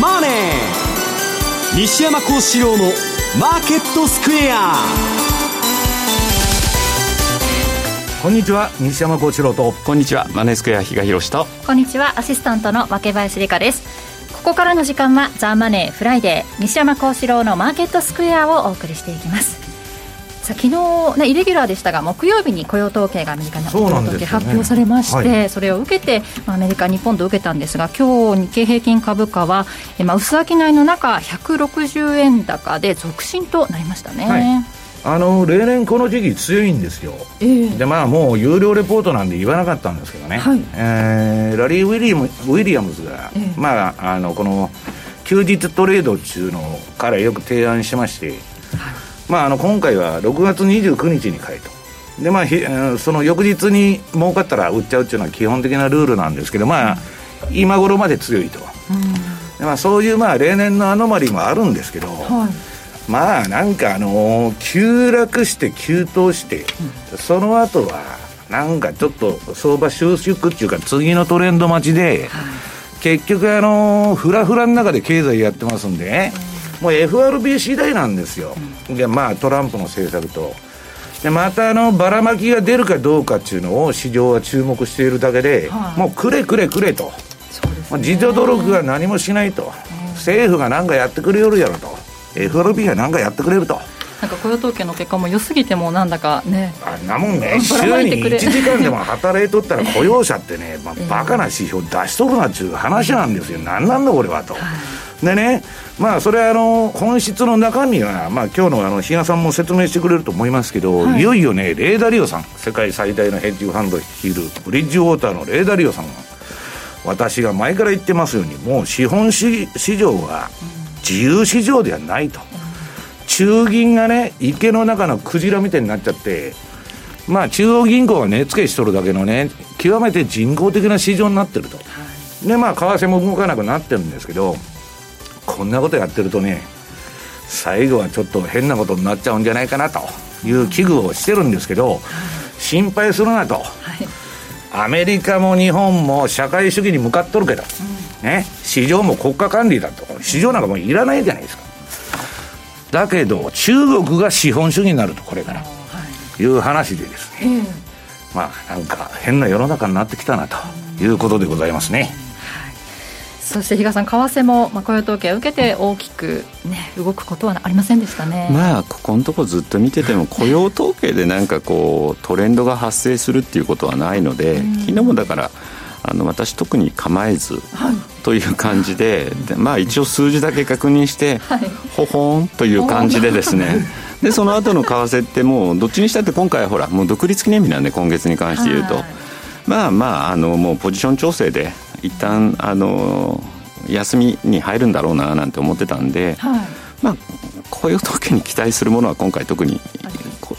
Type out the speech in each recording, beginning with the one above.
マネー」西山孝四郎の「マーケットスクエア」こんにちは西山孝四郎と。こんにちはマネースクエア比嘉宏と。こんにちはアシスタントの若林理香です。ここからの時間は「ザ・マネーフライデー西山孝四郎のマーケットスクエア」をお送りしていきますさあ昨日、ね、イレギュラーでしたが木曜日に雇用統計がアメリカの雇用統計発表されましてそ、ねはい、それを受けて、まあ、アメリカ、日本と受けたんですが今日日経平均株価は、えまあ、薄商いの中160円高で続伸となりましたね。はい。あの例年この時期強いんですよ、えー、でまあもう有料レポートなんで言わなかったんですけどね、はい、えー、ラリー・ウィリアムウィリアムズが、えー、まああのこの休日トレードっていうのを彼よく提案しまして、はいまあ、あの今回は6月29日に買えと。でまあその翌日に儲かったら売っちゃうっていうのは基本的なルールなんですけどまあ、今頃まで強いと、でまあ、そういうまあ例年のアノマリもあるんですけど、はい、まあなんかあの急落して急騰して、うん、その後はなんかちょっと相場収縮っていうか次のトレンド待ちで、はい、結局あのフラフラの中で経済やってますんで、ね、もう FRB 次第なんですよ、でまあトランプの政策と。でまたあのばらまきが出るかどうかっていうのを市場は注目しているだけで、はい、もうくれくれくれと、ね、自助努力が何もしないと、政府が何かやってくれよるやろと。FRB が何かやってくれると。なんか雇用統計の結果も良すぎてもなんだかね。あんなもんね。週に1時間でも 働いとったら雇用者ってね、まあ、バカな指標出しとるなっちゅう話なんですよ。何なんだこれはと、はい、でねまあ、それはあの本質の中身は、まあ今日のあの比嘉さんも説明してくれると思いますけど、はい、いよいよね、レーダーリオさん、世界最大のヘッジファンドを率いるブリッジウォーターのレーダーリオさんが、私が前から言ってますように、もう資本市場は自由市場ではないと、中銀がね、池の中のクジラみたいになっちゃって、まあ、中央銀行が値付けしとるだけのね、極めて人工的な市場になってると。で、まあ、為替も動かなくなってるんですけど、こんなことやってるとね最後はちょっと変なことになっちゃうんじゃないかなという危惧をしてるんですけど心配するなと、はい、アメリカも日本も社会主義に向かっとるけど、うん、ね、市場も国家管理だと市場なんかもういらないじゃないですか。だけど中国が資本主義になるとこれから、はい、いう話でですね、まあなんか変な世の中になってきたなということでございますね。そして比嘉さん、為替も、まあ、雇用統計を受けて大きく、ね、動くことはありませんでしたね、まあ、ここのところずっと見てても、雇用統計でなんかこうトレンドが発生するっていうことはないので、昨日もだから、あの私、特に構えずという感じで、でまあ、一応数字だけ確認して、はい、ほほんという感じでですね。でその後の為替ってもうどっちにしたって今回はほらもう独立記念日なんで今月に関して言うと、はい、まあまああのもうポジション調整で一旦あの休みに入るんだろうななんて思ってたんで、はい、まあ雇用統計に期待するものは今回特に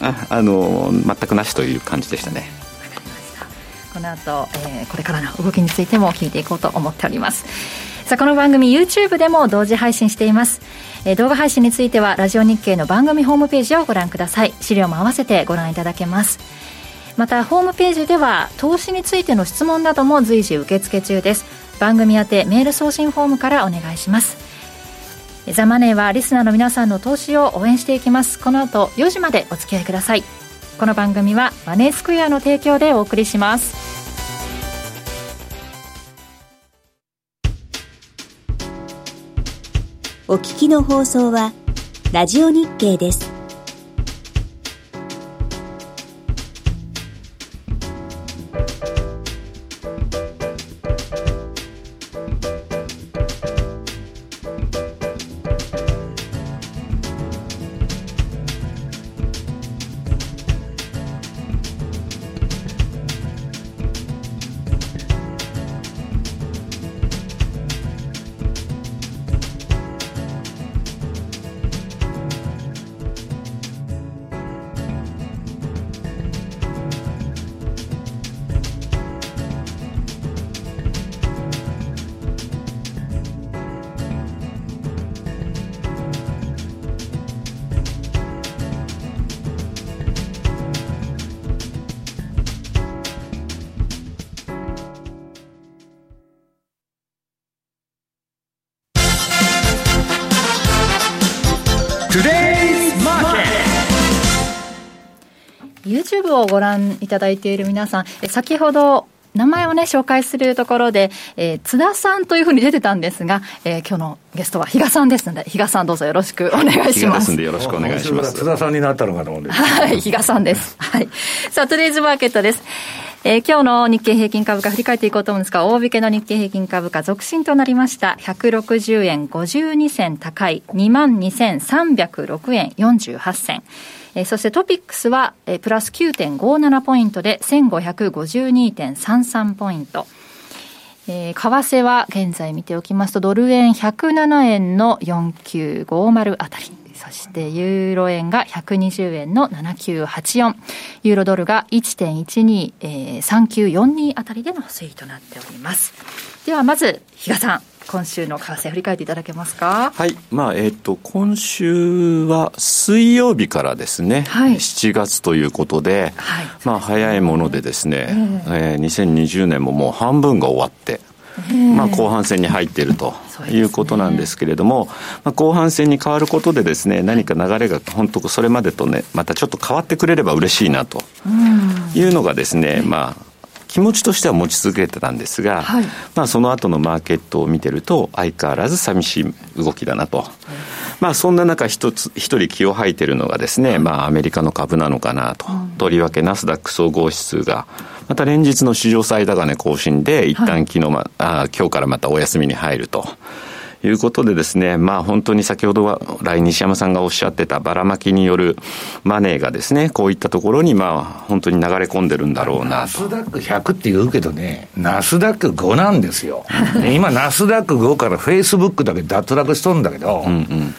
ああの全くなしという感じでしたね。この後、えー、これからの動きについても聞いていこうと思っております。さあこの番組 YouTube でも同時配信しています、えー、動画配信についてはラジオ日経の番組ホームページをご覧ください。資料も合わせてご覧いただけますまたホームページでは投資についての質問なども随時受付中です。番組宛てメール送信フォームからお願いします。ザ・マネーはリスナーの皆さんの投資を応援していきます。この後4時までお付き合いください。この番組はマネースクエアの提供でお送りします。お聞きの放送はラジオ日経です。YouTube をご覧いただいている皆さん、先ほど名前をね、紹介するところで、えー、津田さんというふうに出てたんですが、えー、今日のゲストは比嘉さんですので、比嘉さんどうぞよろしくお願いします。でよろしくお願いします。津田さんになったのかと思うんです。はい、比嘉さんです。はい。さあ、トゥデイズマーケットです。えー、今日の日経平均株価振り返っていこうと思うんですが、大引けの日経平均株価続伸となりました。160円52銭高い、22,306円48銭。えー、そしてトピックスは、えー、プラス9.57ポイントで1552.33ポイント。えー、為替は現在見ておきますと、ドル円107円の4950あたり。そしてユーロ円が120円の7984。ユーロドルが1.12、えー、3942あたりでの推移となっております。ではまず、比嘉さん。今週の為替振り返っていただけますか？はい、まあえっ、ー、と今週は水曜日からですね、はい、7月ということで、はい、まあ早いものでですね、えー、えー、2020年ももう半分が終わってまあ、後半戦に入っているということなんですけれども、ね、まあ、後半戦に変わることでですね何か流れが本当それまでとねまたちょっと変わってくれれば嬉しいなというのがですね、まあ気持ちとしては持ち続けてたんですが、はい、まあ、その後のマーケットを見てると相変わらず寂しい動きだなと。まあ、そんな中一つ一人気を吐いてるのがですね、まあ、アメリカの株なのかなと、とりわけナスダック総合指数がまた連日の史上最高値更新で一旦昨日、ま、あ今日からまたお休みに入ると。いうことでですね、まあ本当に先ほどは来西山さんがおっしゃってたばらまきによるマネーがですね、こういったところにまあ本当に流れ込んでるんだろうなナスダック100って言うけどね、ナスダック5なんですよ。今ナスダック5からフェイスブックだけ脱落しとるんだけど、うんうんうん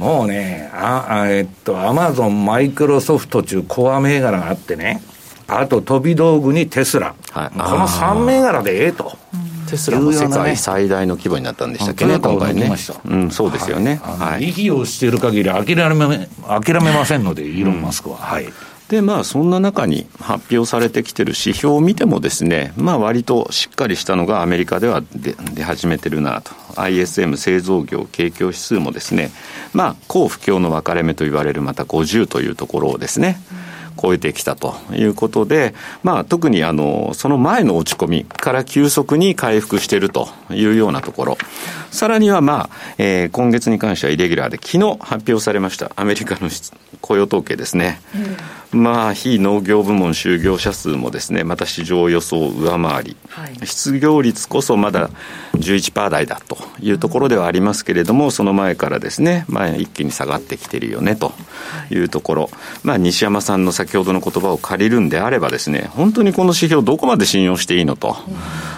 もうね、あ、あえっと、アマゾン、マイクロソフト中コア銘柄があってね、あと飛び道具にテスラ。はい、この3銘柄でええと。テスラも世界最大の規模になったんでしたっけね、今回ね。うん、そうですよね。はい。息をしている限り諦め、諦めませんので、イーロン・マスクは。はい。で、まあ、そんな中に発表されてきてる指標を見てもですね、まあ、割としっかりしたのがアメリカでは出出始めてるなと。ISM 製造業景況指数もですね、まあ、高不況の分かれ目と言われるまた50というところをですね、うん超えてきたということで、まあ、特にあのその前の落ち込みから急速に回復しているというようなところ、さらには、まあえー、今月に関してはイレギュラーで、昨日発表されましたアメリカの雇用統計ですね。うん。まあ、非農業部門就業者数もですね、また市場予想を上回り、はい、失業率こそまだ11%台だというところではありますけれども、その前からですね、まあ、一気に下がってきているよねというところ、まあ、西山さんの先ほどの言葉を借りるんであればですね、本当にこの指標どこまで信用していいのと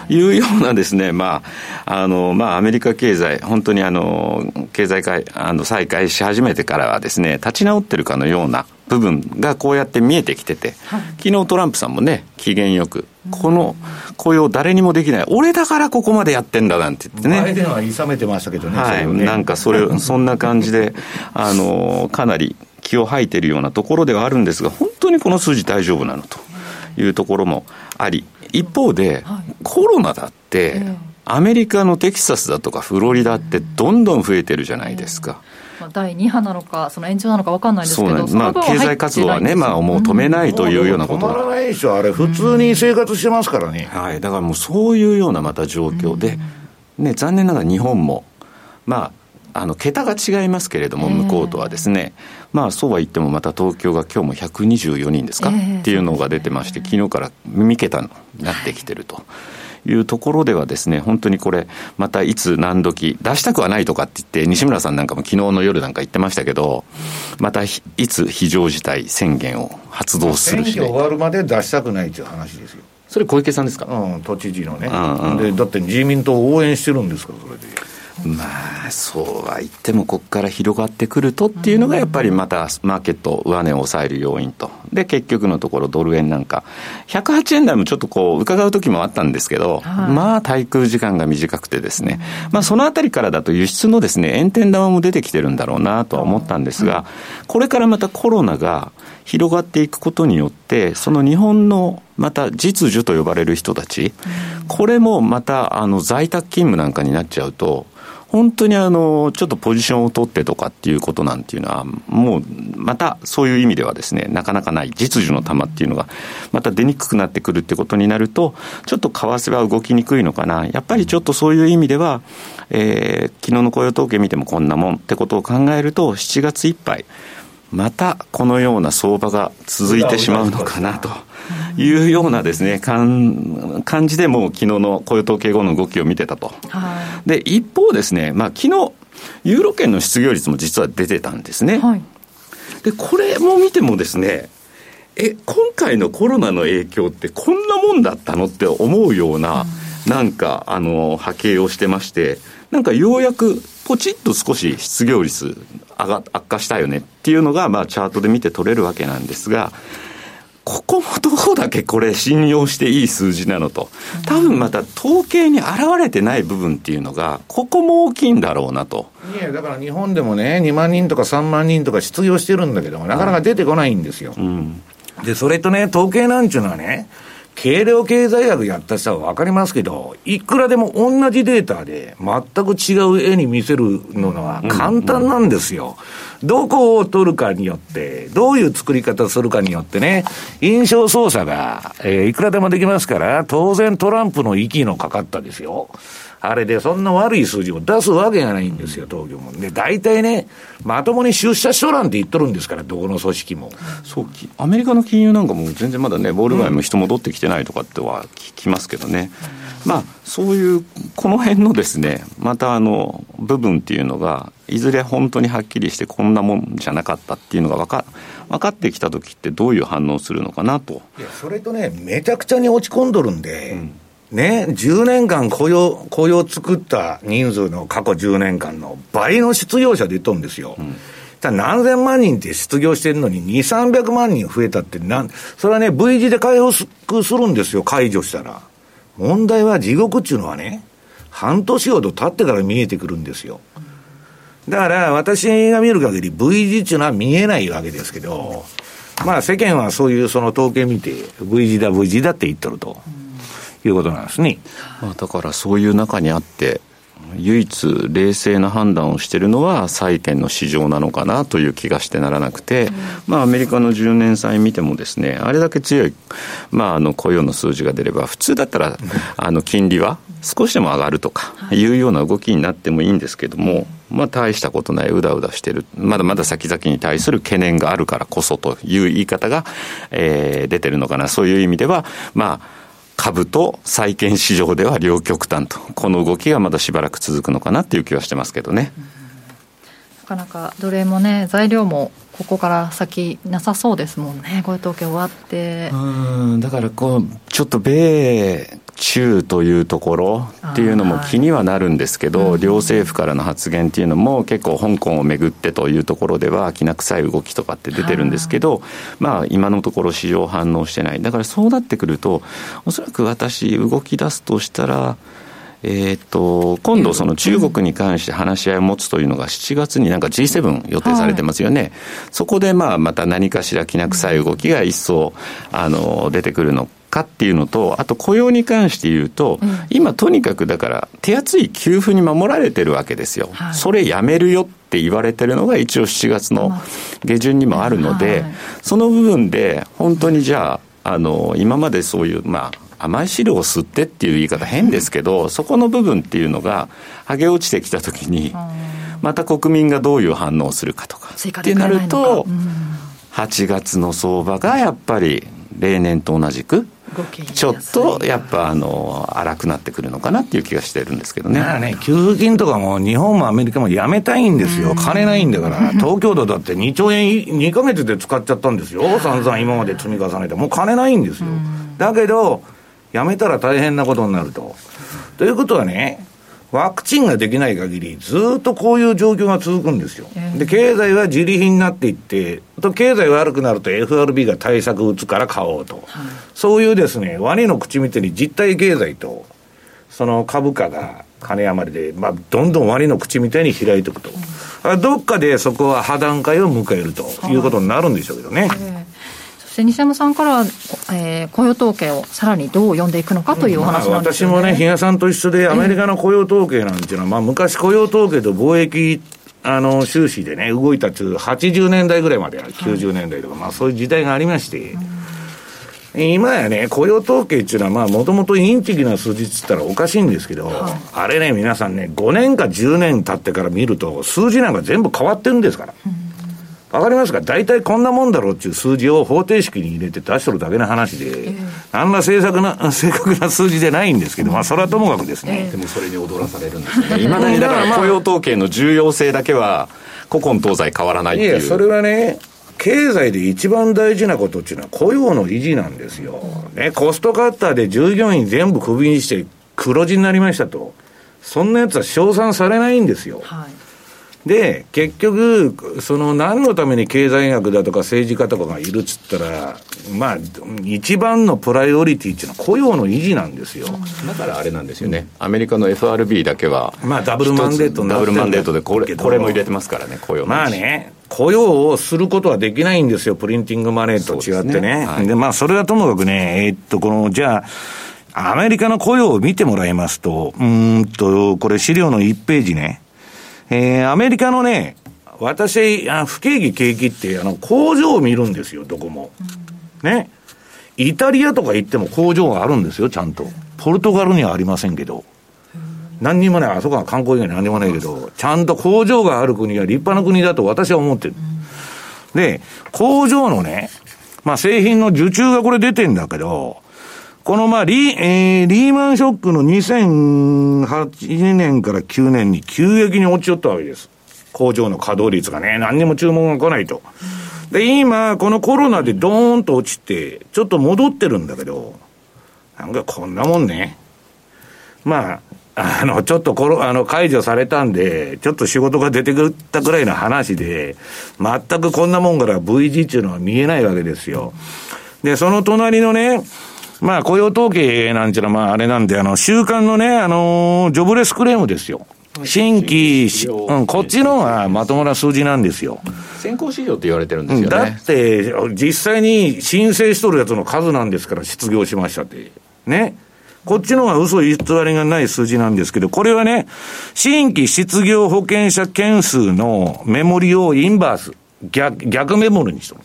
いうようなですね、まあ、あの、まあ、アメリカ経済、本当にあの、経済界、あの、再開し始めてからはですね、立ち直ってるかのような部分がこうやって見えてきてて、はい、昨日トランプさんもね、機嫌よく、この雇用誰にもできない、俺だからここまでやってんだなんて言ってね。バイデンは諌めてましたけどね。はい、ねなんかそれ、そんな感じで、あの、かなり気を吐いてるようなところではあるんですが、本当にこの数字大丈夫なのというところもあり、一方で、コロナだって、アメリカのテキサスだとかフロリダってどんどん増えてるじゃないですか。第2波なのか、その延長なのか分かんないですけど、まあ、経済活動はね、まあ、もう止めないというようなこと止まらないでしょ、あれ、普通に生活してますからね。はい、だからもうそういうようなまた状況で、ね、残念ながら日本も、まあ、あの桁が違いますけれども、向こうとはですね、まあそうは言っても、また東京が今日も124人ですか、っていうのが出てまして、昨日から3桁になってきてると。いうところではですね、本当にこれ、またいつ何時出したくはないとかって言って、西村さんなんかも昨日の夜なんか言ってましたけど、またいつ非常事態宣言を発動する選挙終わるまで出したくないという話ですよ。それ小池さんですか、うん、都知事のね、うんうん、でだって自民党応援してるんですから、それで。まあ、そうは言っても、ここから広がってくるとっていうのが、やっぱりまたマーケット、上値を抑える要因と、で、結局のところ、ドル円なんか、108円台もちょっとこう、伺う時もあったんですけど、はい、まあ、滞空時間が短くてですね、まあ、そのあたりからだと、輸出のですね、円天玉も出てきてるんだろうなとは思ったんですが、これからまたコロナが広がっていくことによって、その日本のまた実需と呼ばれる人たち、これもまたあの在宅勤務なんかになっちゃうと、本当にあの、ちょっとポジションを取ってとかっていうことなんていうのは、もう、またそういう意味ではですね、なかなかない実需の玉っていうのが、また出にくくなってくるってことになると、ちょっと為替は動きにくいのかな。やっぱりちょっとそういう意味では、えー、昨日の雇用統計見てもこんなもんってことを考えると、7月いっぱい、またこのような相場が続いてしまうのかなと。いうようなですね、感じでもう昨日の雇用統計後の動きを見てたと。はい、で、一方ですね、まあ昨日、ユーロ圏の失業率も実は出てたんですね。はい、で、これも見てもですね、え、今回のコロナの影響ってこんなもんだったのって思うような、うん、なんか、あの、波形をしてまして、なんかようやくポチッと少し失業率上が悪化したよねっていうのが、まあ、チャートで見て取れるわけなんですが、ここもどこだけこれ信用していい数字なのと。多分また統計に現れてない部分っていうのが、ここも大きいんだろうなと。いや、だから日本でもね、2万人とか3万人とか失業してるんだけども、なかなか出てこないんですよ。うん、で、それとね、統計なんちゅうのはね、軽量経済学やった人は分かりますけど、いくらでも同じデータで全く違う絵に見せるのは簡単なんですよ。どこを取るかによって、どういう作り方するかによってね、印象操作が、えー、いくらでもできますから、当然トランプの息のかかったですよ。あれでそんな悪い数字を出すわけがないんですよ、東京も。で、大体ね、まともに出社しとらんって言っとるんですから、どこの組織も。そう、アメリカの金融なんかも全然まだね、ボール街も人戻ってきてないとかっては聞きますけどね。うん、まあ、そういう、この辺のですね、またあの、部分っていうのが、いずれ本当にはっきりしてこんなもんじゃなかったっていうのが分か分かってきた時ってどういう反応するのかなと。いや、それとね、めちゃくちゃに落ち込んどるんで、うんね、10年間雇用、雇用作った人数の過去10年間の倍の失業者で言っとるんですよ。うん、何千万人って失業してるのに2、300万人増えたってなん、それはね、V 字で回復するんですよ、解除したら。問題は地獄っていうのはね、半年ほど経ってから見えてくるんですよ。だから私が見る限り V 字っていうのは見えないわけですけど、まあ世間はそういうその統計見て V 字だ V 字だって言っとると。いうことなんですね。まあ、だからそういう中にあって、唯一冷静な判断をしているのは債券の市場なのかなという気がしてならなくて、まあ、アメリカの10年債見てもですねあれだけ強い、まあ、あの雇用の数字が出れば普通だったらあの金利は少しでも上がるとかいうような動きになってもいいんですけども、まあ、大したことないうだうだしてるまだまだ先々に対する懸念があるからこそという言い方が、えー、出てるのかな。そういう意味ではまあ株と債券市場では両極端と、この動きがまだしばらく続くのかなっていう気はしてますけどね。なかなか奴隷もね、材料もここから先なさそうですもんね、こういう統計終わって。うんだからこう、ちょっと米中というところっていうのも気にはなるんですけど、両政府からの発言っていうのも結構香港をめぐってというところではきな臭い動きとかって出てるんですけど、まあ今のところ市場反応してない。だからそうなってくると、おそらく私動き出すとしたら、えーと、今度、その中国に関して話し合いを持つというのが、7月になんか G7 予定されてますよね、はい、そこでまあまた何かしらきな臭い動きが一層あの出てくるのかっていうのと、あと雇用に関して言うと、うん、今、とにかくだから、手厚い給付に守られてるわけですよ、はい、それやめるよって言われてるのが、一応7月の下旬にもあるので、はい、その部分で、本当にじゃあ、あの今までそういう、まあ、甘い汁を吸ってっていう言い方変ですけど、そこの部分っていうのが、剥げ落ちてきたときに、また国民がどういう反応をするかとかってなると、8月の相場がやっぱり例年と同じく、ちょっとやっぱあの荒くなってくるのかなっていう気がしてるんですけどね。ね、給付金とかも日本もアメリカもやめたいんですよ、金ないんだから、東京都だって2兆円2か月で使っちゃったんですよ、散々今まで積み重ねて、もう金ないんですよ。だけど、やめたら大変なことになると。ということはね、ワクチンができない限り、ずっとこういう状況が続くんですよ。で、経済は自利品になっていって、と経済悪くなると FRB が対策打つから買おうと。はい、そういうですね、ワニの口みたいに実体経済と、その株価が金余りで、まあ、どんどんワニの口みたいに開いていくと。うん、どっかでそこは破談会を迎えるということになるんでしょうけどね。はい西山さんからは、えー、雇用統計をさらにどう読んでいくのかというお話ね、まあ、私もね、比嘉さんと一緒で、アメリカの雇用統計なんていうのは、まあ、昔雇用統計と貿易あの収支でね、動いたっていう、80年代ぐらいまで、90年代とか、まあ、そういう時代がありまして。今やね、雇用統計っていうのは、まあ、もともとインチキな数字っつったらおかしいんですけど、はい、あれね、皆さんね、5年か10年経ってから見ると、数字なんか全部変わってるんですから。うんわかりますか？大体こんなもんだろうっていう数字を方程式に入れて出しとるだけの話で、えー、あんな正確な、正確な数字でないんですけど、まあそれはともかくですね。えー、でもそれに踊らされるんですね。い まだにだから雇用統計の重要性だけは、古今東西変わらないっていう。いや、それはね、経済で一番大事なことっていうのは雇用の維持なんですよ。ね、コストカッターで従業員全部クビにして黒字になりましたと。そんなやつは称賛されないんですよ。はいで、結局、その何のために経済学だとか政治家とかがいるっつったら、まあ、一番のプライオリティっていうのは雇用の維持なんですよ。だからあれなんですよね。アメリカの FRB だけは、まあダブルマンデートダブルマンデートでこれこれも入れてますからね、雇用まあね、雇用をすることはできないんですよ、プリンティングマネーと違ってね。で、ねはい、まあそれはともかくね、えー、っと、この、じゃあ、アメリカの雇用を見てもらいますと、うんと、これ資料の1ページね。えー、アメリカのね、私、あ不景気景気って、あの、工場を見るんですよ、どこも。ね。イタリアとか行っても工場があるんですよ、ちゃんと。ポルトガルにはありませんけど。何にもない、あそこは観光以外に何にもないけど、ちゃんと工場がある国は立派な国だと私は思ってる。で、工場のね、まあ製品の受注がこれ出てんだけど、このまあリ、えー、リーマンショックの2008年から9年に急激に落ちよったわけです。工場の稼働率がね、何にも注文が来ないと。で、今、このコロナでドーンと落ちて、ちょっと戻ってるんだけど、なんかこんなもんね。まあ、あの、ちょっとコロ、あの、解除されたんで、ちょっと仕事が出てくったくらいの話で、全くこんなもんから V 字っていうのは見えないわけですよ。で、その隣のね、まあ、雇用統計なんちゅうのは、まあ、あれなんで、あの、週間のね、あのジョブレスクレームですよ。新規、うん、こっちのがまともな数字なんですよ。先行指標って言われてるんですよね。だって、実際に申請しとるやつの数なんですから、失業しましたって。ね。こっちのが嘘偽りがない数字なんですけど、これはね、新規失業保険者件数のメモリをインバース、逆、逆メモリにしとる。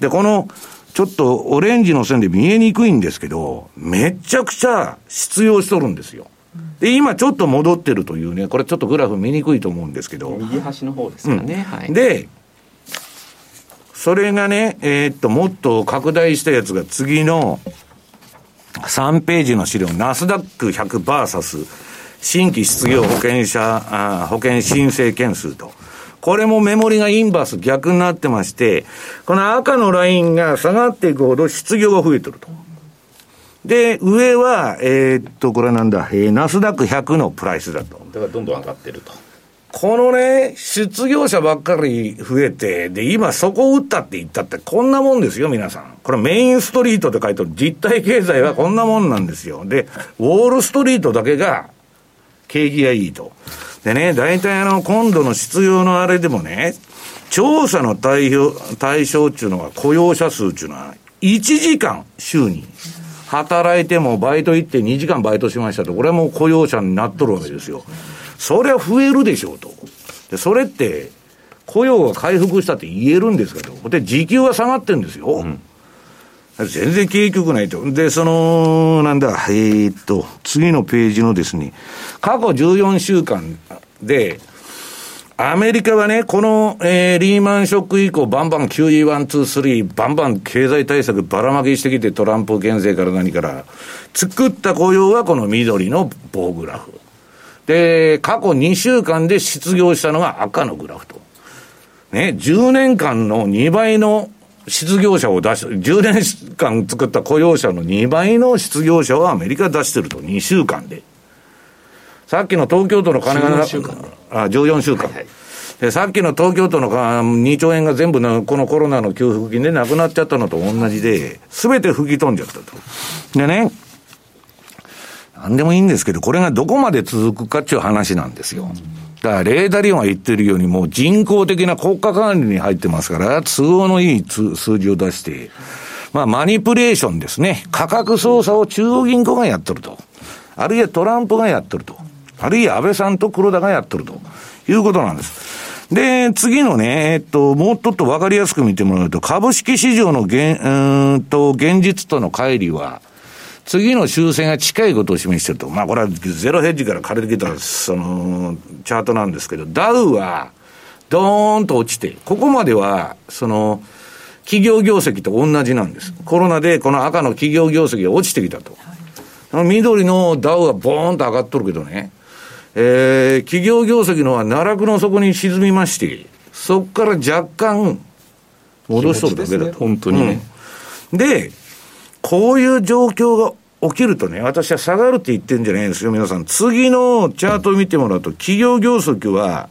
で、この、ちょっとオレンジの線で見えにくいんですけど、めちゃくちゃ失業しとるんですよ。で、今ちょっと戻ってるというね、これちょっとグラフ見にくいと思うんですけど。右端の方ですかね。うん、はい。で、それがね、えー、っと、もっと拡大したやつが次の3ページの資料、ナスダック100バーサス新規失業保険者、あ保険申請件数と。これもメモリがインバース逆になってまして、この赤のラインが下がっていくほど失業が増えてると。で、上は、えー、っと、これなんだ、えー、ナスダック100のプライスだと。だからどんどん上がってると。このね、失業者ばっかり増えて、で、今そこを打ったって言ったってこんなもんですよ、皆さん。これメインストリートって書いてある実体経済はこんなもんなんですよ。で、ウォールストリートだけが景気がいいと。でね、大体あの、今度の失業のあれでもね、調査の対象、対象っていうのは雇用者数っていうのは、1時間週に働いてもバイト行って2時間バイトしましたと、これはもう雇用者になっとるわけですよ。それは増えるでしょうと。で、それって、雇用が回復したって言えるんですけど、で、時給は下がってるんですよ。うん全然景気良くないと。で、その、なんだ、えー、っと、次のページのですね、過去14週間で、アメリカはね、この、えー、リーマンショック以降、バンバン QE1、2、3、バンバン経済対策ばらまきしてきて、トランプ減税から何から、作った雇用はこの緑の棒グラフ。で、過去2週間で失業したのが赤のグラフと。ね、10年間の2倍の失業者を出し、10年間作った雇用者の2倍の失業者をアメリカ出してると、2週間で。さっきの東京都の金がな、14週間。あ、14週間。はいはいで、さっきの東京都の2兆円が全部のこのコロナの給付金でなくなっちゃったのと同じで、すべて吹き飛んじゃったと。でね、なんでもいいんですけど、これがどこまで続くかっていう話なんですよ。だから、レーダリオンが言ってるように、もう人工的な国家管理に入ってますから、都合のいい数字を出して、まあ、マニプレーションですね。価格操作を中央銀行がやってると。あるいはトランプがやってると。あるいは安倍さんと黒田がやってるということなんです。で、次のね、えっと、もうちょっとわかりやすく見てもらうと、株式市場の現、うんと、現実との乖離は、次の修正が近いことを示してると。まあ、これはゼロヘッジから借りてきた、その、チャートなんですけど、ダウは、ドーンと落ちて、ここまでは、その、企業業績と同じなんです。コロナでこの赤の企業業績が落ちてきたと。緑のダウはボーンと上がっとるけどね、えー、企業業績のは奈落の底に沈みまして、そこから若干戻しとるだけだと。ね、本当にね、うん、で、こういう状況が起きるとね、私は下がるって言ってるんじゃないんですよ、皆さん。次のチャートを見てもらうと、企業業績は、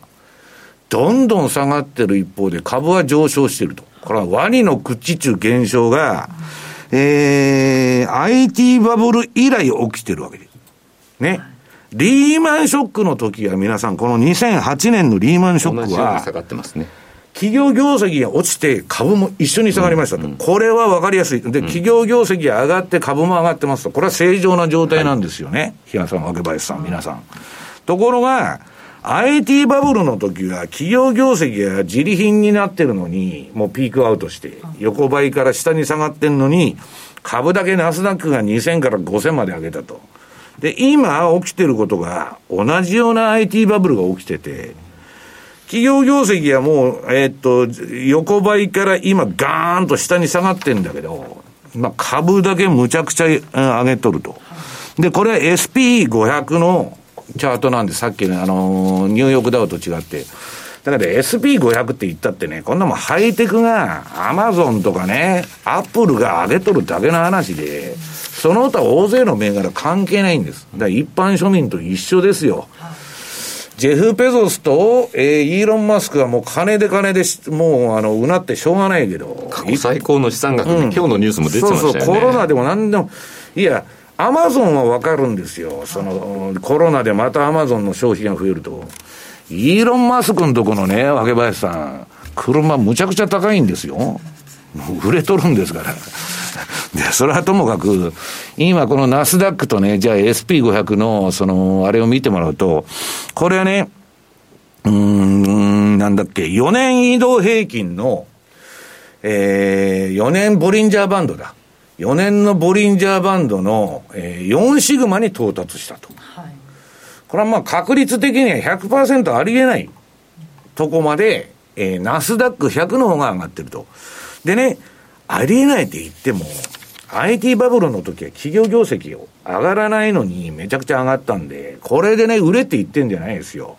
どんどん下がってる一方で株は上昇してると。これはワニの口中減少が、えー、IT バブル以来起きてるわけです。ね。リーマンショックの時は皆さん、この2008年のリーマンショックは、下がってますね。企業業績が落ちて株も一緒に下がりましたと。うんうん、これは分かりやすい。で、企業業績が上がって株も上がってますと。これは正常な状態なんですよね。比、は、嘉、さん、若林さん、皆さん。ところが、IT バブルの時は企業業績が自利品になってるのに、もうピークアウトして、横ばいから下に下がってるのに、株だけナスダックが2000から5000まで上げたと。で、今起きてることが、同じような IT バブルが起きてて、企業業績はもう、えー、っと、横ばいから今ガーンと下に下がってんだけど、まあ株だけむちゃくちゃ上げとると。で、これは SP500 のチャートなんで、さっきのあの、ニューヨークダウと違って。だから SP500 って言ったってね、こんなもんハイテクが、アマゾンとかね、アップルが上げとるだけの話で、その他大勢の銘柄関係ないんです。だから一般庶民と一緒ですよ。ジェフ・ペゾスと、えー、イーロン・マスクはもう金で金でもう、あの、うなってしょうがないけど。過去最高の資産額、ね、うん、今日のニュースも出てましたよね。そうそう、コロナでも何でも、いや、アマゾンはわかるんですよ。その、コロナでまたアマゾンの消費が増えると。イーロン・マスクのとこのね、若林さん、車むちゃくちゃ高いんですよ。売れとるんですから。で、それはともかく、今このナスダックとね、じゃあ SP500 の、その、あれを見てもらうと、これはね、うん、なんだっけ、4年移動平均の、えー、4年ボリンジャーバンドだ。4年のボリンジャーバンドの、えー、4シグマに到達したと。はい、これはまあ確率的には100%ありえないとこまで、えー、ナスダック100の方が上がってると。でね、ありえないって言っても、IT バブルの時は企業業績を上がらないのにめちゃくちゃ上がったんで、これでね、売れって言ってんじゃないですよ。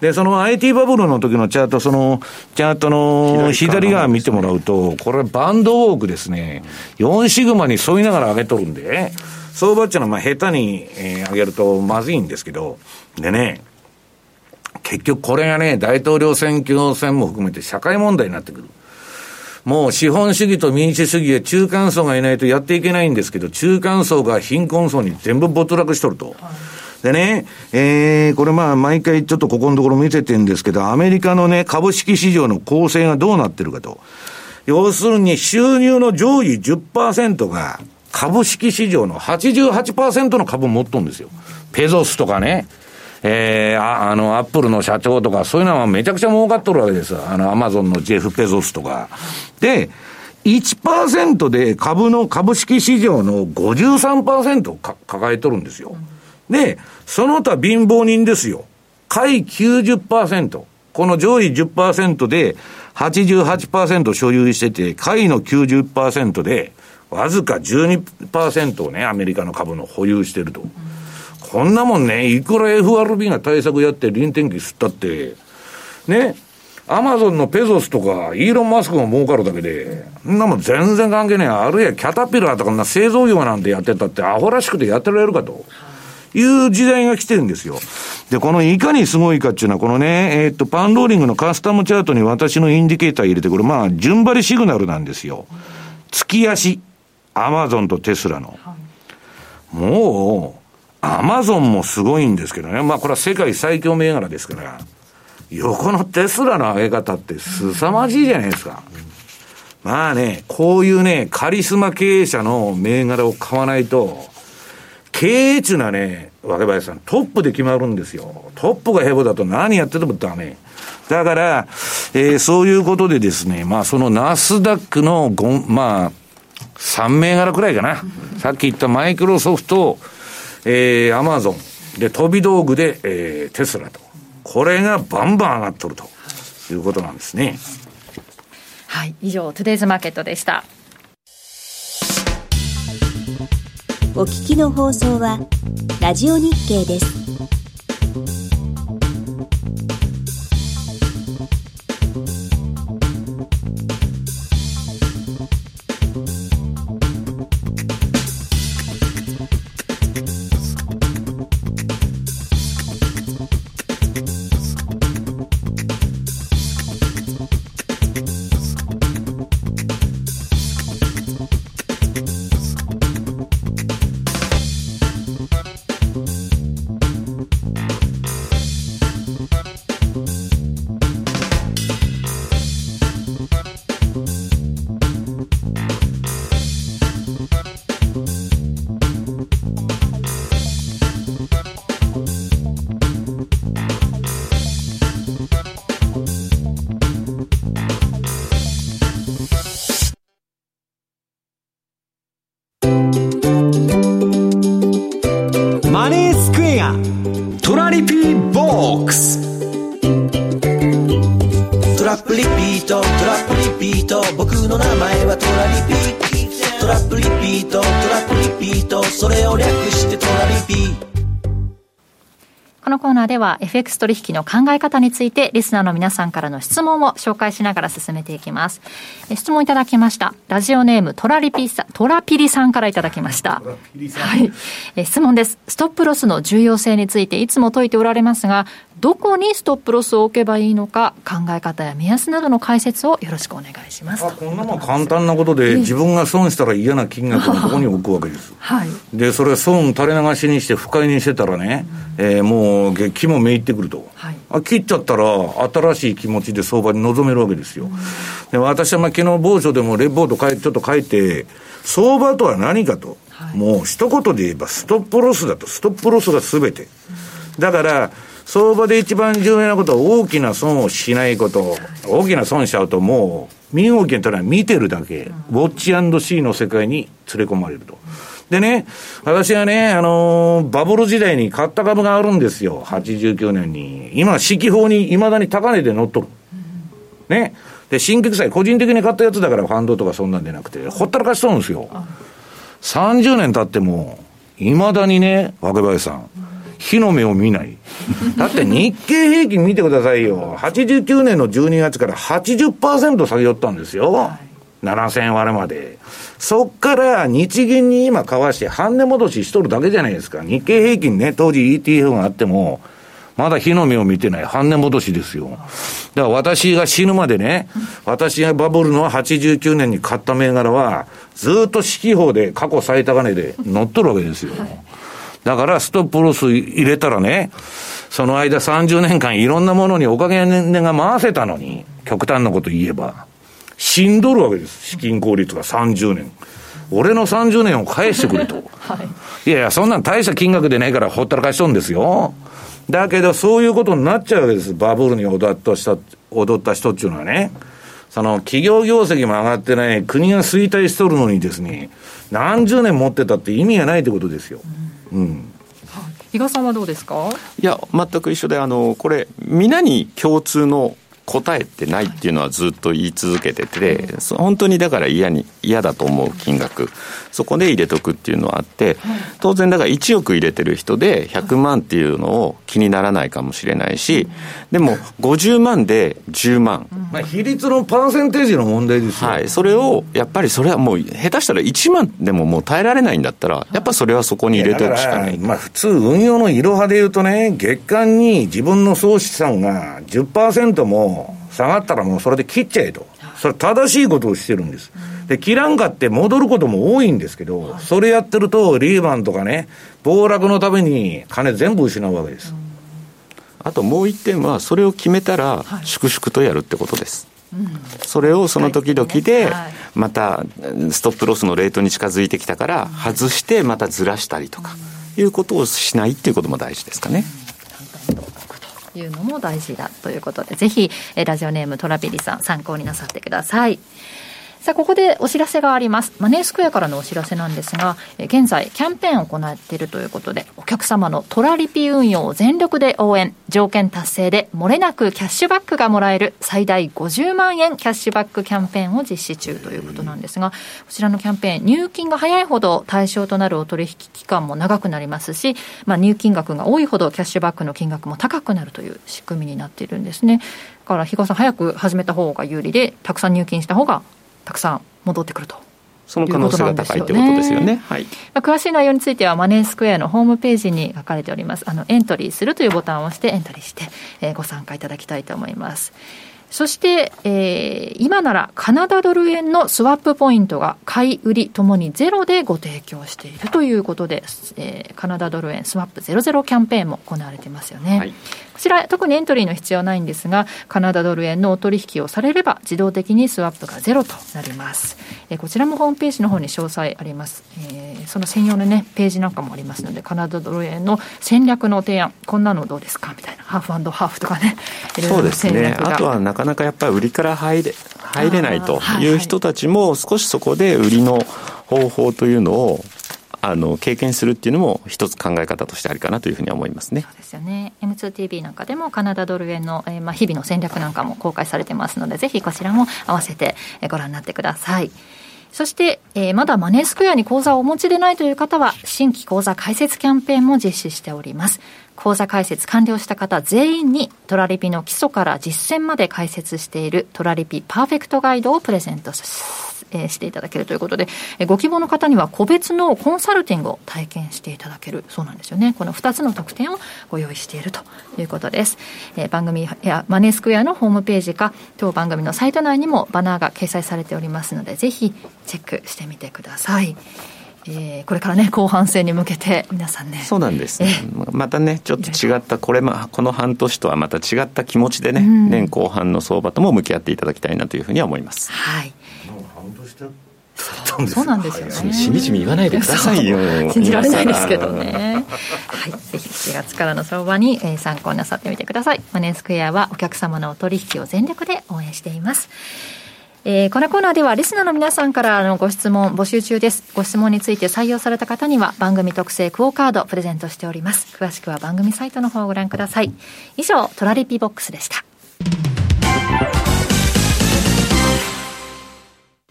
で、その IT バブルの時のチャート、その、チャートの左側見てもらうと、これバンドウォークですね。4シグマに沿いながら上げとるんで、相場っていうのはまあ下手に、えー、上げるとまずいんですけど、でね、結局これがね、大統領選挙戦も含めて社会問題になってくる。もう資本主義と民主主義で中間層がいないとやっていけないんですけど、中間層が貧困層に全部没落しとると。でね、えー、これまあ毎回ちょっとここのところ見せてるんですけど、アメリカのね、株式市場の構成がどうなってるかと。要するに収入の上位10%が株式市場の88%の株を持っとるんですよ。ペゾスとかね、えー、ああの、アップルの社長とか、そういうのはめちゃくちゃ儲かっとるわけですあの、アマゾンのジェフ・ペゾスとか。で、1%で株の株式市場の53%か抱えとるんですよ。で、その他貧乏人ですよ。下位90%。この上位10%で88%所有してて、下位の90%で、わずか12%をね、アメリカの株の保有してると。こんなもんね、いくら FRB が対策やって臨転機吸ったって、ね、アマゾンのペゾスとか、イーロン・マスクが儲かるだけで、そんなもん全然関係ない。あるいはキャタピラーとかな製造業なんてやってたって、アホらしくてやってられるかと。いう時代が来てるんですよ。で、このいかにすごいかっていうのは、このね、えー、っと、パンローリングのカスタムチャートに私のインディケーター入れて、これまあ、順張りシグナルなんですよ。月足、アマゾンとテスラの。もう、アマゾンもすごいんですけどね。まあ、これは世界最強銘柄ですから。横のテスラの上げ方って凄まじいじゃないですか。まあね、こういうね、カリスマ経営者の銘柄を買わないと、経営中なね、若林さん、トップで決まるんですよ。トップがヘボだと何やっててもダメ。だから、えー、そういうことでですね、まあそのナスダックのご、まあ、3銘柄くらいかな。さっき言ったマイクロソフト、えー、アマゾン、で、飛び道具で、えー、テスラと。これがバンバン上がっとるということなんですね。はい、以上、トゥデイズマーケットでした。お聞きの放送は、ラジオ日経です。FX 取引の考え方についてリスナーの皆さんからの質問を紹介しながら進めていきます。質問いただきました。ラジオネームトラリピさトラピリさんからいただきました。はい。質問です。ストップロスの重要性についていつも解いておられますが、どこにストップロスを置けばいいのか考え方や目安などの解説をよろしくお願いします。あこんなもん簡単なことで、自分が損したら嫌な金額のところに置くわけです、はい、でそれ損垂れ流しにして不快にしてたらね、うん、えー、もう気もめいってくると、はい、あ切っちゃったら新しい気持ちで相場に臨めるわけですよ、うん、で私はまあ昨日某所でもレポートちょっと書いて相場とは何かと、はい、もう一言で言えばストップロスだと。ストップロスが全て、うん、だから相場で一番重要なことは大きな損をしないこと。大きな損しちゃうともう、身動きというのは見てるだけ、ウォッチシーの世界に連れ込まれると。でね、私はね、あのー、バブル時代に買った株があるんですよ。89年に。今、四季法に未だに高値で乗っとる。ね。で、新規債、個人的に買ったやつだからファンドとかそんなんでなくて、ほったらかしとるんですよ。30年経っても、未だにね、若林さん、火の目を見ない。だって日経平均見てくださいよ。89年の12月から80%下げよったんですよ。はい、7000割れまで。そっから日銀に今買わして半値戻ししとるだけじゃないですか。日経平均ね、当時 ETF があっても、まだ火の目を見てない半値戻しですよ。だから私が死ぬまでね、私がバブルの89年に買った銘柄は、ずっと四季報で過去最高値で乗っとるわけですよ。はいだからストップロス入れたらね、その間30年間いろんなものにおかげ値が回せたのに、極端なこと言えば、死んどるわけです。資金効率が30年。俺の30年を返してくれと。はい、いやいや、そんなん大した金額でないからほったらかしとんですよ。だけど、そういうことになっちゃうわけです。バブルに踊った人、踊った人っていうのはね。その、企業業績も上がってない、国が衰退しとるのにですね、何十年持ってたって意味がないってことですよ。うんうん、さんはどうですか？いや全く一緒であのこれ皆に共通の答えってないっていうのはずっと言い続けてて、本当にだから嫌に嫌だと思う金額。そこで入れとくっていうのはあって、当然だから1億入れてる人で100万っていうのを気にならないかもしれないし、でも50万で10万、まあ、比率のパーセンテージの問題ですよ、はい、それをやっぱりそれはもう下手したら1万でももう耐えられないんだったらやっぱそれはそこに入れておくしかない。まあ、普通運用のいろはで言うとね月間に自分の総資産が10%も下がったらもうそれで切っちゃえと。それ正しいことをしてるんです。で、切らんかって戻ることも多いんですけど、それやってるとリーマンとかね、暴落のために金全部失うわけです。あともう一点は、それを決めたら、粛々とやるってことです。それをその時々で、またストップロスのレートに近づいてきたから、外してまたずらしたりとか、いうことをしないっていうことも大事ですかね。いうのも大事だということで、ぜひ、ラジオネームトラビリさん参考になさってください。さあ、ここでお知らせがあります。マネースクエアからのお知らせなんですが、現在、キャンペーンを行っているということで、お客様のトラリピ運用を全力で応援、条件達成で漏れなくキャッシュバックがもらえる最大50万円キャッシュバックキャンペーンを実施中ということなんですが、こちらのキャンペーン、入金が早いほど対象となるお取引期間も長くなりますし、まあ、入金額が多いほどキャッシュバックの金額も高くなるという仕組みになっているんですね。だから、比嘉さん、早く始めた方が有利で、たくさん入金した方がたくさん戻ってくると。その可能性が高いということですよね。はい。詳しい内容については、マネースクエアのホームページに書かれております。あの、エントリーするというボタンを押して、エントリーして、えー、ご参加いただきたいと思います。そして、えー、今ならカナダドル円のスワップポイントが買い売りともにゼロでご提供しているということで、えー、カナダドル円スワップ00キャンペーンも行われていますよね。はいこちら、特にエントリーの必要はないんですが、カナダドル円のお取引をされれば、自動的にスワップがゼロとなります。えこちらもホームページの方に詳細あります。えー、その専用のね、ページなんかもありますので、カナダドル円の戦略の提案、こんなのどうですか？みたいな、ハーフハーフとかね、そうですね。あとはなかなかやっぱり売りから入れ、入れないという人たちも、少しそこで売りの方法というのをあの経験するっていうのも一つ考え方としてありかなというふうに思いますね。そうですよね。M2TV なんかでもカナダドル円の、えー、まあ日々の戦略なんかも公開されてますので、ぜひこちらも合わせてご覧になってください。そして、えー、まだマネースクエアに口座をお持ちでないという方は、新規口座開設キャンペーンも実施しております。口座開設完了した方全員にトラリピの基礎から実践まで開設しているトラリピパーフェクトガイドをプレゼントします。えー、していただけるということで、えー、ご希望の方には個別のコンサルティングを体験していただけるそうなんですよね。この2つの特典をご用意しているということです。えー、番組やマネースクエアのホームページか、当番組のサイト内にもバナーが掲載されておりますので、ぜひチェックしてみてください。えー、これからね後半戦に向けて皆さんねそうなんです、ね、またねちょっと違ったこれ、ま、この半年とはまた違った気持ちでね、うん、年後半の相場とも向き合っていただきたいなというふうには思いますはいそうそうなんですよね。しみじみ言わないでくださいよ。信じられないですけどね。はい。ぜひ7月からの相場に、えー、参考なさってみてください。マネースクエアはお客様のお取引を全力で応援しています。えー、このコーナーではリスナーの皆さんからのご質問募集中です。ご質問について採用された方には番組特製クオカードプレゼントしております。詳しくは番組サイトの方をご覧ください。以上、トラリピボックスでした。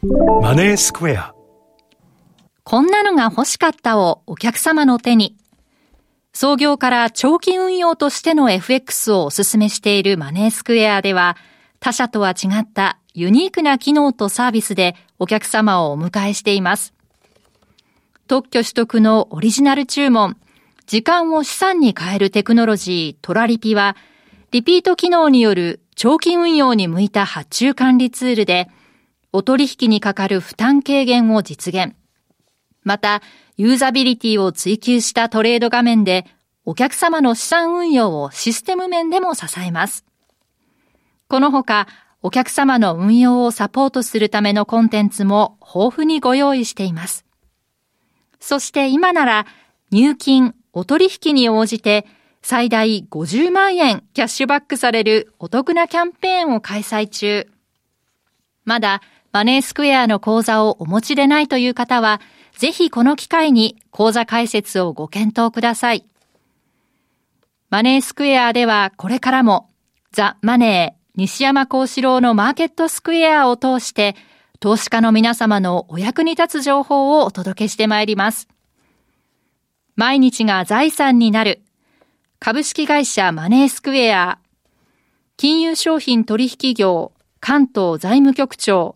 マネースクエアこんなのが欲しかったをお客様の手に。創業から長期運用としての FX をお勧めしているマネースクエアでは、他社とは違ったユニークな機能とサービスでお客様をお迎えしています。特許取得のオリジナル注文、時間を資産に変えるテクノロジートラリピは、リピート機能による長期運用に向いた発注管理ツールで、お取引にかかる負担軽減を実現。また、ユーザビリティを追求したトレード画面で、お客様の資産運用をシステム面でも支えます。このほか、お客様の運用をサポートするためのコンテンツも豊富にご用意しています。そして今なら、入金、お取引に応じて、最大50万円キャッシュバックされるお得なキャンペーンを開催中。まだマネースクエアの口座をお持ちでないという方は、ぜひこの機会に口座開設をご検討ください。マネースクエアではこれからもザ・マネー西山幸四郎のマーケットスクエアを通して投資家の皆様のお役に立つ情報をお届けしてまいります。毎日が財産になる株式会社マネースクエア金融商品取引業関東財務局長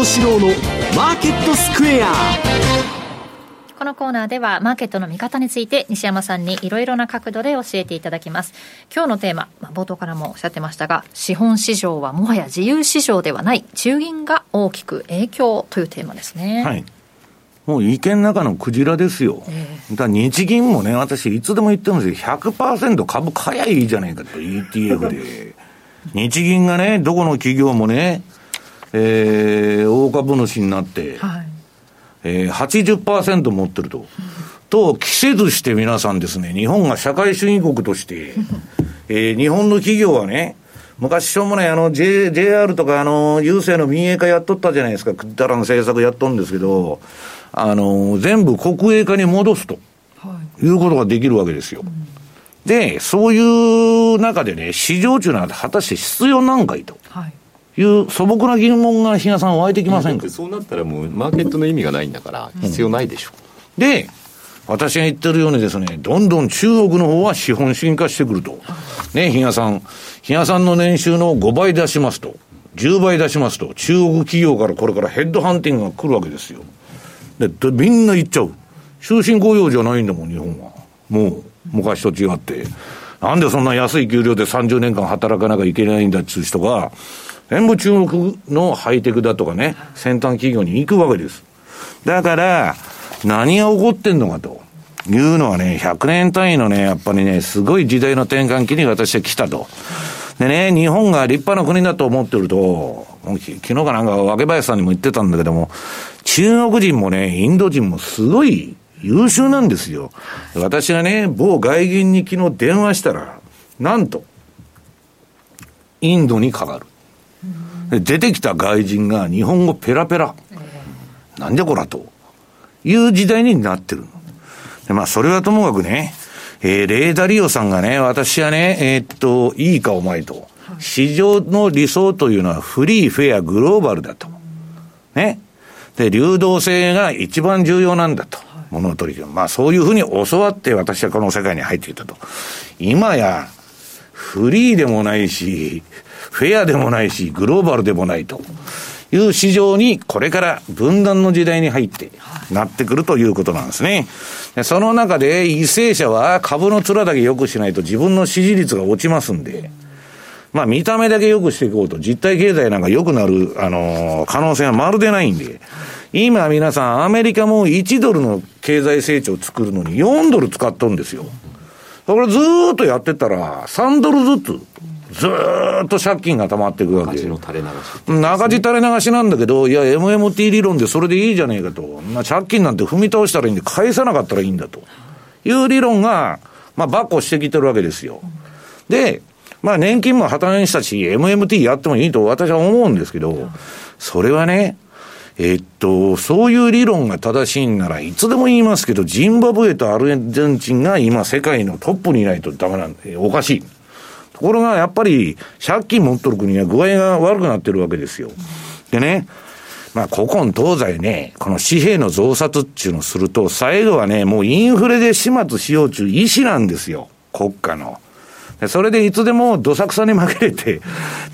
西山幸四郎のマーケットスクエアこのコーナーではマーケットの見方について西山さんにいろいろな角度で教えていただきます今日のテーマ、まあ、冒頭からもおっしゃってましたが資本市場はもはや自由市場ではない中銀が大きく影響というテーマですねはいもう意見の中のクジラですよ。えー、だ日銀もね、私いつでも言ってるんですよ。100%株買やいいじゃないかと、ETF で。日銀がね、どこの企業もね、えー、大株主になって、はい。えー、80%持ってると。と、着せずして皆さんですね、日本が社会主義国として、えー、日本の企業はね、昔しょうもないあの、J、JR とかあの、郵政の民営化やっとったじゃないですか、くったらの政策やっとるんですけど、あの、全部国営化に戻すと、はい、いうことができるわけですよ。うん、で、そういう中でね、市場中なんて果たして必要なんかいと。はいいう素朴な疑問が比嘉さん湧いてきませんか？そうなったらもうマーケットの意味がないんだから必要ないでしょ、うん、で私が言ってるようにですねどんどん中国の方は資本主義化してくると。ね比嘉さん。比嘉さんの年収の5倍出しますと。10倍出しますと。中国企業からこれからヘッドハンティングが来るわけですよ。で、みんな行っちゃう。終身雇用じゃないんだもん、日本は。もう、昔と違って。なんでそんな安い給料で30年間働かなきゃいけないんだっていう人が、全部中国のハイテクだとかね、先端企業に行くわけです。だから、何が起こってんのかと。いうのはね、100年単位のね、やっぱりね、すごい時代の転換期に私は来たと。でね、日本が立派な国だと思ってると、昨日かなんか若林さんにも言ってたんだけども、中国人もね、インド人もすごい優秀なんですよ。私がね、某外銀に昨日電話したら、なんと、インドにかかる。出てきた外人が日本語ペラペラ。なんじゃこらと。いう時代になってる。でまあ、それはともかくね、えー、レーダリオさんがね、私はね、えー、っと、いいかお前と。市場の理想というのはフリー、フェア、グローバルだと。ね。で、流動性が一番重要なんだと。物取引。まあそういうふうに教わって私はこの世界に入ってきたと。今や、フリーでもないし、フェアでもないし、グローバルでもないと。いう市場にこれから分断の時代に入ってなってくるということなんですね。その中で、為政者は株の面だけ良くしないと自分の支持率が落ちますんで、まあ見た目だけ良くしていこうと、実体経済なんか良くなる、あのー、可能性はまるでないんで、今皆さんアメリカも1ドルの経済成長を作るのに4ドル使っとるんですよ。だからずーっとやってたら3ドルずつずっと借金が溜まっていくわけ。赤字の垂れ流し。赤字垂れ流しなんだけど、いや、MMT 理論でそれでいいじゃねえかと。まあ、借金なんて踏み倒したらいいんで、返さなかったらいいんだと。いう理論が、まあ、ばっこしてきてるわけですよ。で、まあ、年金も破綻したし、MMT やってもいいと私は思うんですけど、それはね、えっと、そういう理論が正しいんならいつでも言いますけど、ジンバブエとアルゼンチンが今世界のトップにいないとダメなんで、おかしい。ところが、やっぱり、借金持っとる国は具合が悪くなってるわけですよ。でね、まあ、古今東西ね、この紙幣の増刷っていうのをすると、最後はね、もうインフレで始末しようという意思なんですよ。国家の。それでいつでもどさくさに負けれて、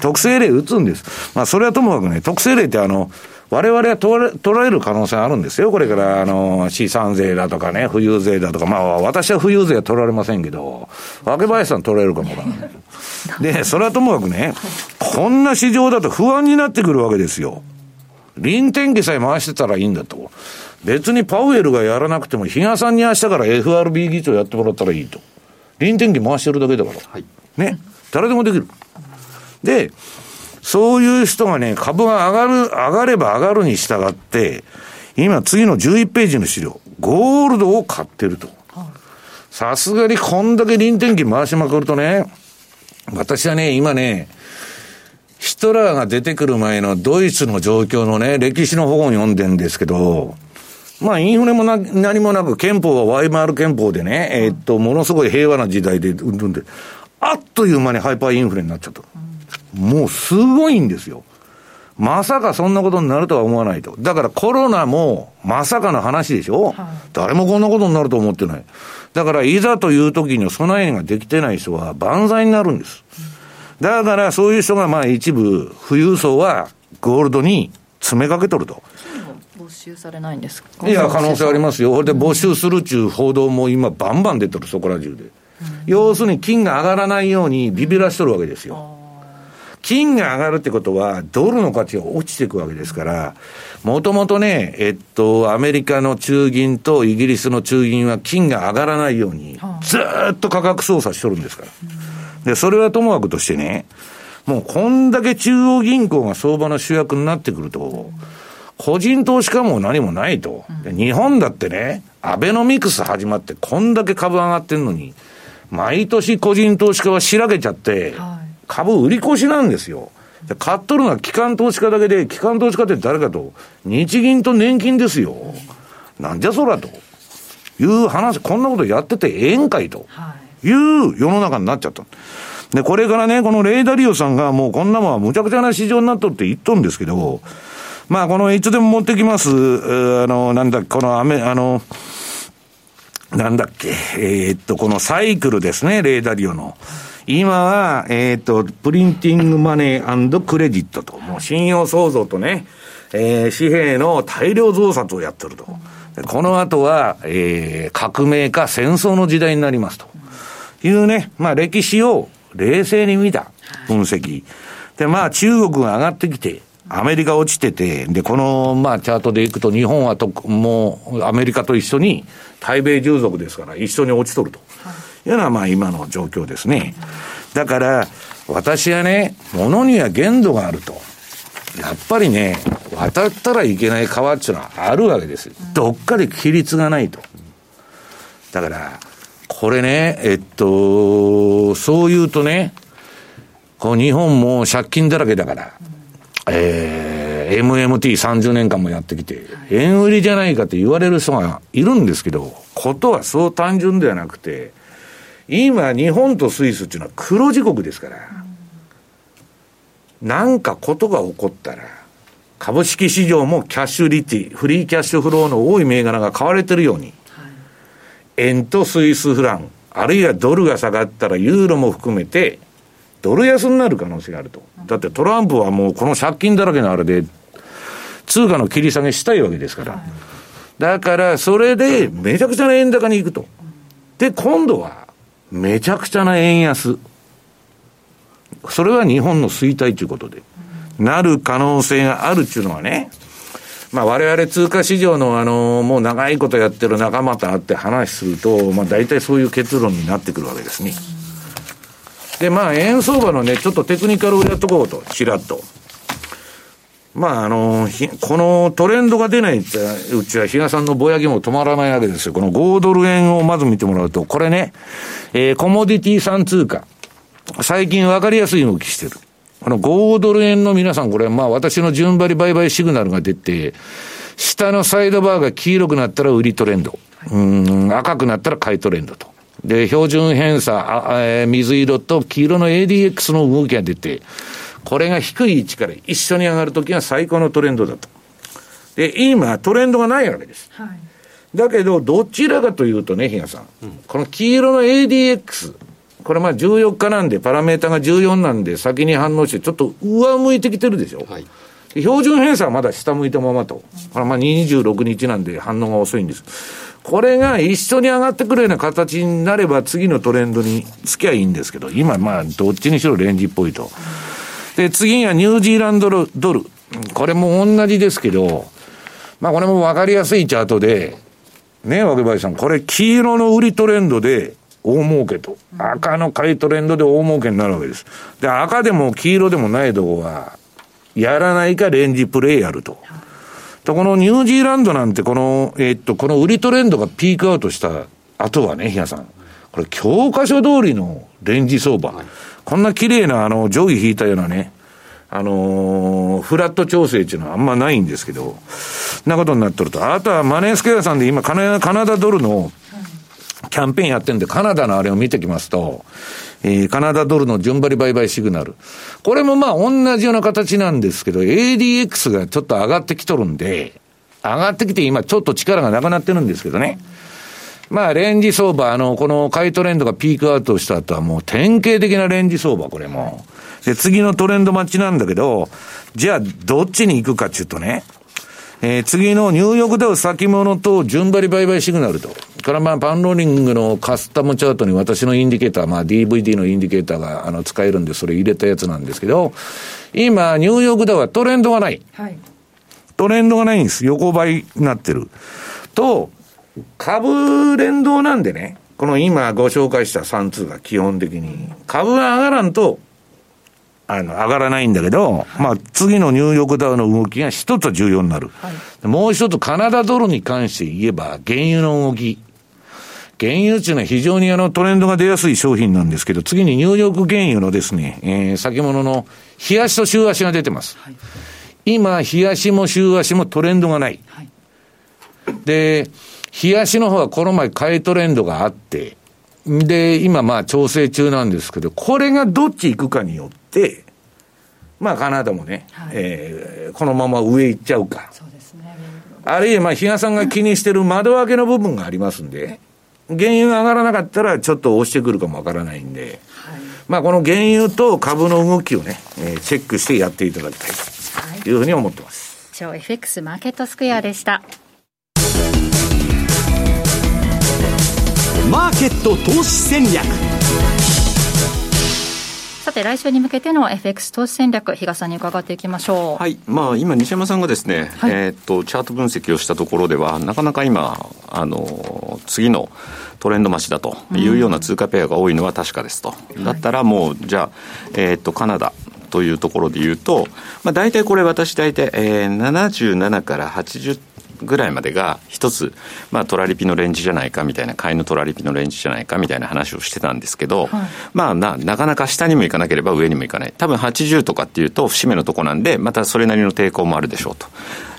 特性例打つんです。まあ、それはともかくね、特性例ってあの、我々は取られる可能性あるんですよ。これから、あの、資産税だとかね、富裕税だとか、まあ、私は富裕税は取られませんけど、若林さん取られるかもわからない。で、それはともかくね、こんな市場だと不安になってくるわけですよ。臨転機さえ回してたらいいんだと。別にパウエルがやらなくても、比嘉さんに明日から FRB 議長やってもらったらいいと。臨転機回してるだけだから。はい、ね。誰でもできる。で、そういう人がね、株が上がる、上がれば上がるに従って、今次の11ページの資料、ゴールドを買ってると。さすがにこんだけ臨転機回しまくるとね、私はね、今ね、ヒトラーが出てくる前のドイツの状況のね、歴史の本を読んでんですけど、まあ、インフレもな、何もなく、憲法はワイマール憲法でね、えー、っと、ものすごい平和な時代で、うんんで、あっという間にハイパーインフレになっちゃった。もうすごいんですよ。まさかそんなことになるとは思わないと。だからコロナもまさかの話でしょ、はい、誰もこんなことになると思ってない。だからいざという時に備えができてない人は万歳になるんです。だからそういう人がまあ一部、富裕層はゴールドに詰めかけとると。没収されないんですか？いや、可能性ありますよ。これで没収するっちゅう報道も今、バンバン出とる、そこら中で。要するに金が上がらないようにビビらしとるわけですよ。金が上がるってことは、ドルの価値が落ちていくわけですから、もともとね、えっと、アメリカの中銀とイギリスの中銀は金が上がらないように、ずっと価格操作しとるんですから。で、それはともかくとしてね、もうこんだけ中央銀行が相場の主役になってくると、個人投資家も何もないと。日本だってね、アベノミクス始まってこんだけ株上がってんのに、毎年個人投資家はしらけちゃって、株売り越しなんですよ。買っとるのは機関投資家だけで、機関投資家って誰かと、日銀と年金ですよ。なんじゃそらと。いう話、こんなことやっててええんかいと。いう世の中になっちゃった。で、これからね、このレーダリオさんがもうこんなもんはむちゃくちゃな市場になっとるって言っとるんですけど、まあこのいつでも持ってきます、あの、なんだ、このアメ、あの、なんだっけ、えー、っと、このサイクルですね、レーダリオの。今は、えっ、ー、と、プリンティングマネークレジットと、もう信用創造とね、えー、紙幣の大量増刷をやってると。この後は、えー、革命か戦争の時代になりますと。いうね、まあ歴史を冷静に見た分析。で、まあ中国が上がってきて、アメリカ落ちてて、で、この、まあ、チャートでいくと、日本はと、もう、アメリカと一緒に、対米従属ですから、一緒に落ちとると。いうのはまあ今の状況ですね。だから、私はね、物には限度があると。やっぱりね、渡ったらいけない川っていうのはあるわけです。どっかで規律がないと。だから、これね、えっと、そう言うとね、こう日本も借金だらけだから、えー、MMT30 年間もやってきて、円売りじゃないかって言われる人がいるんですけど、ことはそう単純ではなくて、今、日本とスイスっていうのは黒字国ですから、なんかことが起こったら、株式市場もキャッシュリッチ、フリーキャッシュフローの多い銘柄が買われてるように、円とスイスフラン、あるいはドルが下がったらユーロも含めて、ドル安になる可能性があると。だってトランプはもうこの借金だらけのあれで、通貨の切り下げしたいわけですから。だから、それでめちゃくちゃな円高に行くと。で、今度は、めちゃくちゃな円安。それは日本の衰退ということで、なる可能性があるっていうのはね、まあ我々通貨市場のあの、もう長いことやってる仲間と会って話すると、まあ大体そういう結論になってくるわけですね。で、まあ円相場のね、ちょっとテクニカルをやっとこうと、ちらっと。まあ、あの、このトレンドが出ないうちは、比嘉さんのぼやきも止まらないわけですよ。この5ドル円をまず見てもらうと、これね、えー、コモディティ産通貨。最近分かりやすい動きしてる。この5ドル円の皆さん、これ、まあ私の順張り売買シグナルが出て、下のサイドバーが黄色くなったら売りトレンド。うん、赤くなったら買いトレンドと。で、標準偏差、あえー、水色と黄色の ADX の動きが出て、これが低い位置から一緒に上がるときが最高のトレンドだと。で、今、トレンドがないわけです。はい、だけど、どちらかというとね、比嘉さん、うん、この黄色の ADX、これまあ14日なんで、パラメータが14なんで、先に反応して、ちょっと上向いてきてるでしょ。はい、標準偏差はまだ下向いたままと。これまあ26日なんで反応が遅いんです。これが一緒に上がってくるような形になれば、次のトレンドにつきゃいいんですけど、今まあ、どっちにしろレンジっぽいと。で、次にはニュージーランドドル。これも同じですけど、まあこれもわかりやすいチャートで、ね、若林さん、これ黄色の売りトレンドで大儲けと、赤の買いトレンドで大儲けになるわけです。で、赤でも黄色でもないとこは、やらないかレンジプレイやると。と、このニュージーランドなんて、この、えー、っと、この売りトレンドがピークアウトした後はね、比嘉さん、これ教科書通りのレンジ相場。こんな綺麗な、あの、定規引いたようなね、あのー、フラット調整っていうのはあんまないんですけど、なことになっとると。あとはマネースケアさんで今カナ、カナダドルのキャンペーンやってんで、カナダのあれを見てきますと、えー、カナダドルの順張り売買シグナル。これもまあ同じような形なんですけど、ADX がちょっと上がってきとるんで、上がってきて今ちょっと力がなくなってるんですけどね。まあ、レンジ相場、あの、この買いトレンドがピークアウトした後はもう典型的なレンジ相場、これも。で、次のトレンド待ちなんだけど、じゃあ、どっちに行くかっていうとね、えー、次のニューヨークダウ先物と順張り売買シグナルと。からまあ、パンローリングのカスタムチャートに私のインディケーター、まあ DVD のインディケーターがあの使えるんで、それ入れたやつなんですけど、今、ニューヨークダウはトレンドがない。はい、トレンドがないんです。横ばいになってる。と、株連動なんでね、この今ご紹介した3通が基本的に、株が上がらんと、あの、上がらないんだけど、はい、まあ、次のニューヨークダウの動きが一つ重要になる。はい、もう一つ、カナダドルに関して言えば、原油の動き。原油っていうのは非常にあのトレンドが出やすい商品なんですけど、次にニューヨーク原油のですね、えー、先物の冷やしと週足が出てます。はい、今、冷やしも週足もトレンドがない。で、冷やしの方はこの前買いトレンドがあって、で、今まあ調整中なんですけど、これがどっち行くかによって、まあカナダもね、はい、えー、このまま上行っちゃうか。そうですね。あるいはまあ比嘉さんが気にしてる窓開けの部分がありますんで、原油が上がらなかったらちょっと押してくるかもわからないんで、はい、まあこの原油と株の動きをね、えー、チェックしてやっていただきたいというふうに思ってます。以上 FX マーケットスクエアでした。マーケット投資戦略。さて来週に向けての FX 投資戦略比嘉さんに伺っていきましょう。はい。まあ今西山さんがですね、はい、えっとチャート分析をしたところではなかなか今あの次のトレンド増しだというような通貨ペアが多いのは確かですと、うん、だったらもうじゃあ、えー、っとカナダというところで言うと、まあ、大体これ私大体、えー、77から80ぐらいまでが一つ、まあ、トラリピのレンジじゃないかみたいな、買いのトラリピのレンジじゃないかみたいな話をしてたんですけど、はい、まあな、なかなか下にも行かなければ上にも行かない。多分80とかっていうと節目のとこなんで、またそれなりの抵抗もあるでしょうと。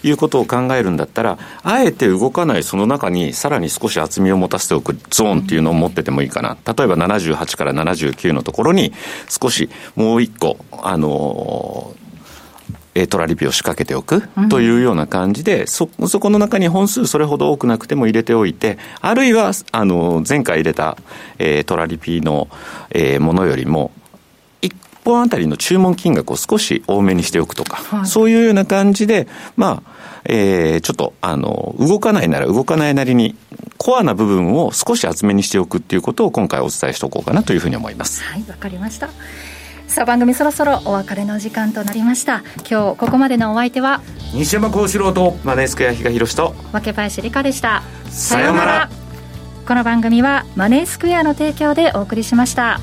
いうことを考えるんだったら、あえて動かないその中にさらに少し厚みを持たせておくゾーンっていうのを持っててもいいかな。例えば78から79のところに少しもう一個、あのートラリピを仕掛けておくというような感じで、そ、そこの中に本数それほど多くなくても入れておいて、あるいは、あの、前回入れた、えー、トラリピの、えー、ものよりも、1本あたりの注文金額を少し多めにしておくとか、はい、そういうような感じで、まあ、えー、ちょっと、あの、動かないなら動かないなりに、コアな部分を少し厚めにしておくっていうことを今回お伝えしておこうかなというふうに思います。はい、わかりました。さあ番組そろそろお別れの時間となりました。今日ここまでのお相手は西山幸四郎とマネースクエア比嘉宏と若林理香でした。さようなら。この番組はマネースクエアの提供でお送りしました。